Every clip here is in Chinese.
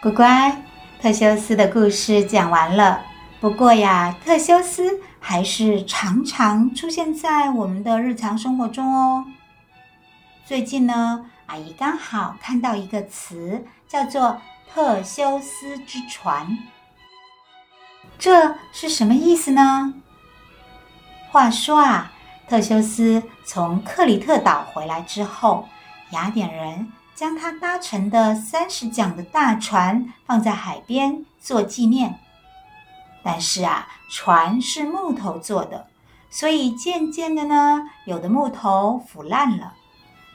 乖乖，特修斯的故事讲完了。不过呀，特修斯还是常常出现在我们的日常生活中哦。最近呢，阿姨刚好看到一个词，叫做“特修斯之船”。这是什么意思呢？话说啊，特修斯从克里特岛回来之后，雅典人，将他搭乘的三十桨的大船放在海边做纪念，但是啊，船是木头做的，所以渐渐的呢，有的木头腐烂了。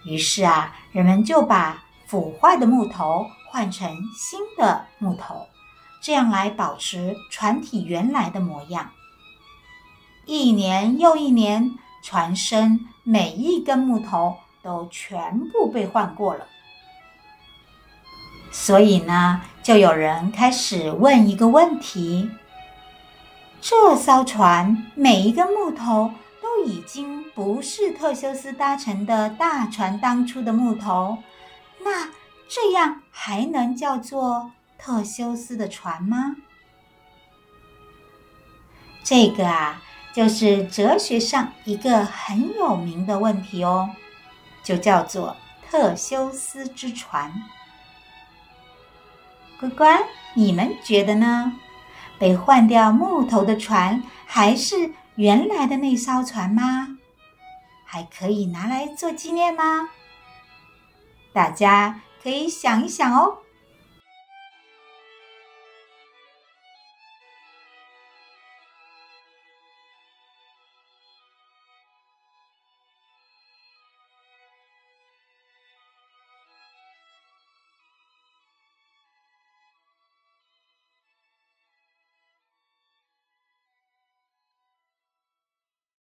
于是啊，人们就把腐坏的木头换成新的木头，这样来保持船体原来的模样。一年又一年，船身每一根木头都全部被换过了。所以呢，就有人开始问一个问题：这艘船每一个木头都已经不是特修斯搭乘的大船当初的木头，那这样还能叫做特修斯的船吗？这个啊，就是哲学上一个很有名的问题哦，就叫做特修斯之船。客官，你们觉得呢？被换掉木头的船还是原来的那艘船吗？还可以拿来做纪念吗？大家可以想一想哦。